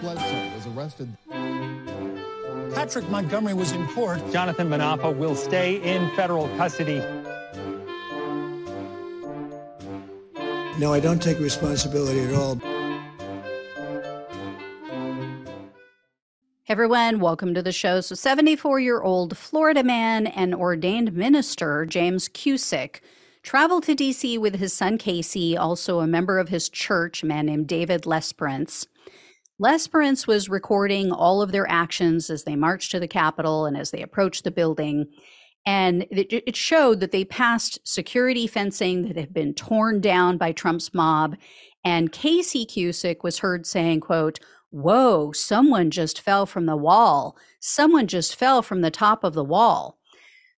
Bledsoe was arrested. Patrick Montgomery was in court. Jonathan Manapa will stay in federal custody. No, I don't take responsibility at all. Everyone, welcome to the show. So, 74 year old Florida man and ordained minister James Cusick traveled to DC with his son Casey, also a member of his church, a man named David Lesperance. Lesperance was recording all of their actions as they marched to the Capitol and as they approached the building. And it, it showed that they passed security fencing that had been torn down by Trump's mob. And Casey Cusick was heard saying, quote, Whoa, someone just fell from the wall. Someone just fell from the top of the wall.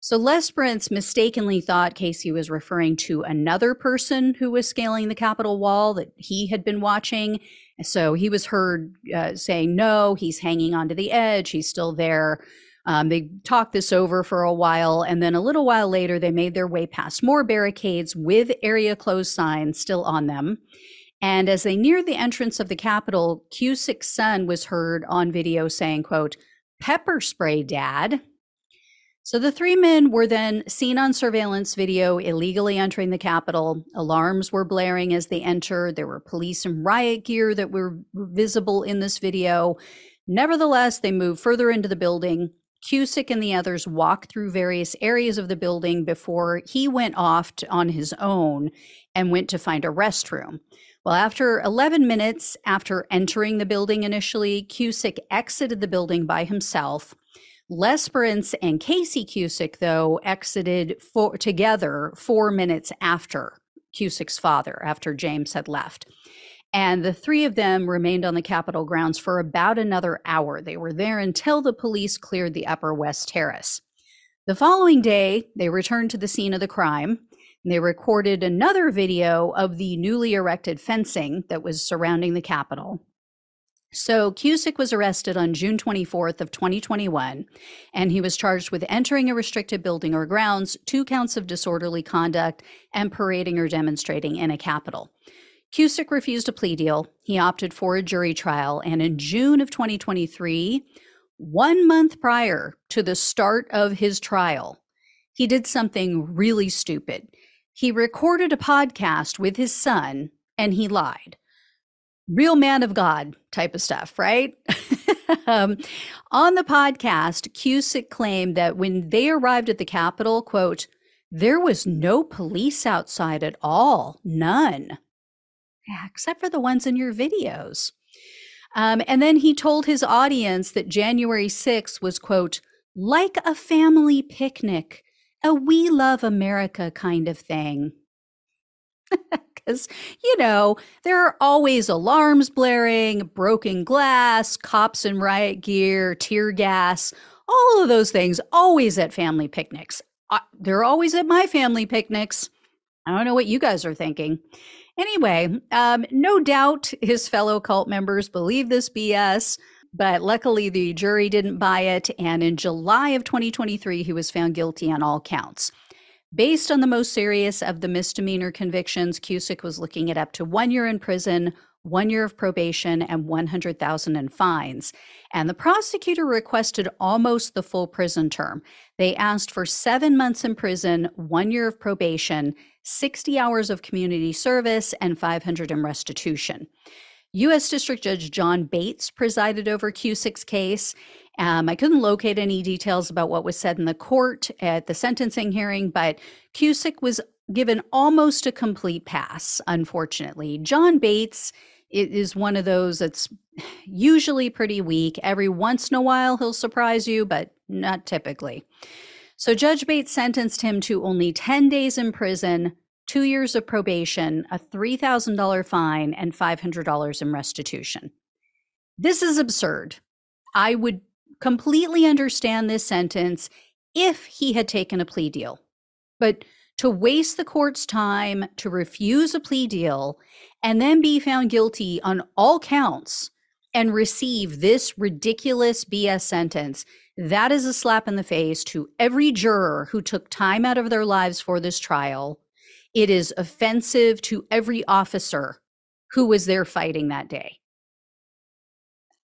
So Lesperance mistakenly thought Casey was referring to another person who was scaling the Capitol wall that he had been watching. So he was heard uh, saying, no, he's hanging onto the edge. He's still there. Um, they talked this over for a while. And then a little while later, they made their way past more barricades with area closed signs still on them. And as they neared the entrance of the Capitol, Cusick's son was heard on video saying, quote, pepper spray, dad. So the three men were then seen on surveillance video illegally entering the Capitol. Alarms were blaring as they entered. There were police and riot gear that were visible in this video. Nevertheless, they moved further into the building. Cusick and the others walked through various areas of the building before he went off to, on his own and went to find a restroom. Well, after 11 minutes after entering the building initially, Cusick exited the building by himself. Lesperance and Casey Cusick, though, exited for, together four minutes after Cusick's father, after James had left. And the three of them remained on the Capitol grounds for about another hour. They were there until the police cleared the Upper West Terrace. The following day, they returned to the scene of the crime. And they recorded another video of the newly erected fencing that was surrounding the Capitol. So Cusick was arrested on June 24th of 2021, and he was charged with entering a restricted building or grounds, two counts of disorderly conduct, and parading or demonstrating in a capitol. Cusick refused a plea deal. He opted for a jury trial, and in June of 2023, one month prior to the start of his trial, he did something really stupid. He recorded a podcast with his son and he lied real man of God type of stuff, right? um, on the podcast, Cusick claimed that when they arrived at the Capitol, quote, there was no police outside at all, none, yeah, except for the ones in your videos. Um, and then he told his audience that January 6th was, quote, like a family picnic, a we love America kind of thing. because, you know, there are always alarms blaring, broken glass, cops in riot gear, tear gas, all of those things always at family picnics. They're always at my family picnics. I don't know what you guys are thinking. Anyway, um, no doubt his fellow cult members believe this BS, but luckily the jury didn't buy it. And in July of 2023, he was found guilty on all counts. Based on the most serious of the misdemeanor convictions, Cusick was looking at up to one year in prison, one year of probation, and 100,000 in fines. And the prosecutor requested almost the full prison term. They asked for seven months in prison, one year of probation, 60 hours of community service, and 500 in restitution. U.S. District Judge John Bates presided over Cusick's case, um, I couldn't locate any details about what was said in the court at the sentencing hearing, but Cusick was given almost a complete pass, unfortunately. John Bates is one of those that's usually pretty weak. Every once in a while, he'll surprise you, but not typically. So Judge Bates sentenced him to only 10 days in prison, two years of probation, a $3,000 fine, and $500 in restitution. This is absurd. I would completely understand this sentence if he had taken a plea deal. But to waste the court's time to refuse a plea deal and then be found guilty on all counts and receive this ridiculous BS sentence, that is a slap in the face to every juror who took time out of their lives for this trial. It is offensive to every officer who was there fighting that day.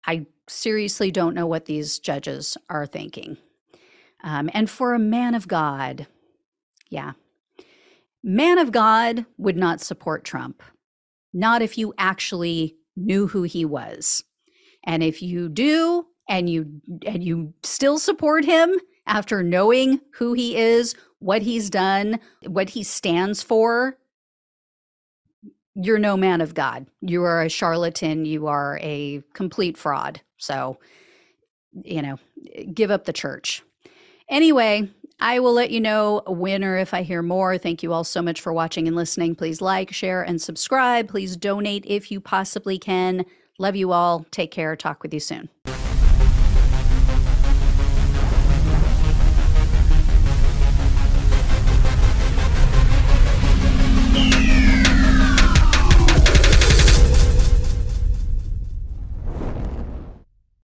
I seriously don't know what these judges are thinking. Um, and for a man of God, yeah, man of God would not support Trump, not if you actually knew who he was. And if you do, and you and you still support him after knowing who he is, what he's done, what he stands for, you're no man of God. You are a charlatan. You are a complete fraud. So, you know, eh, give up the church. Anyway, I will let you know when or if I hear more. Thank you all so much for watching and listening. Please like, share, and subscribe. Please donate if you possibly can. Love you all. Take care. Talk with you soon.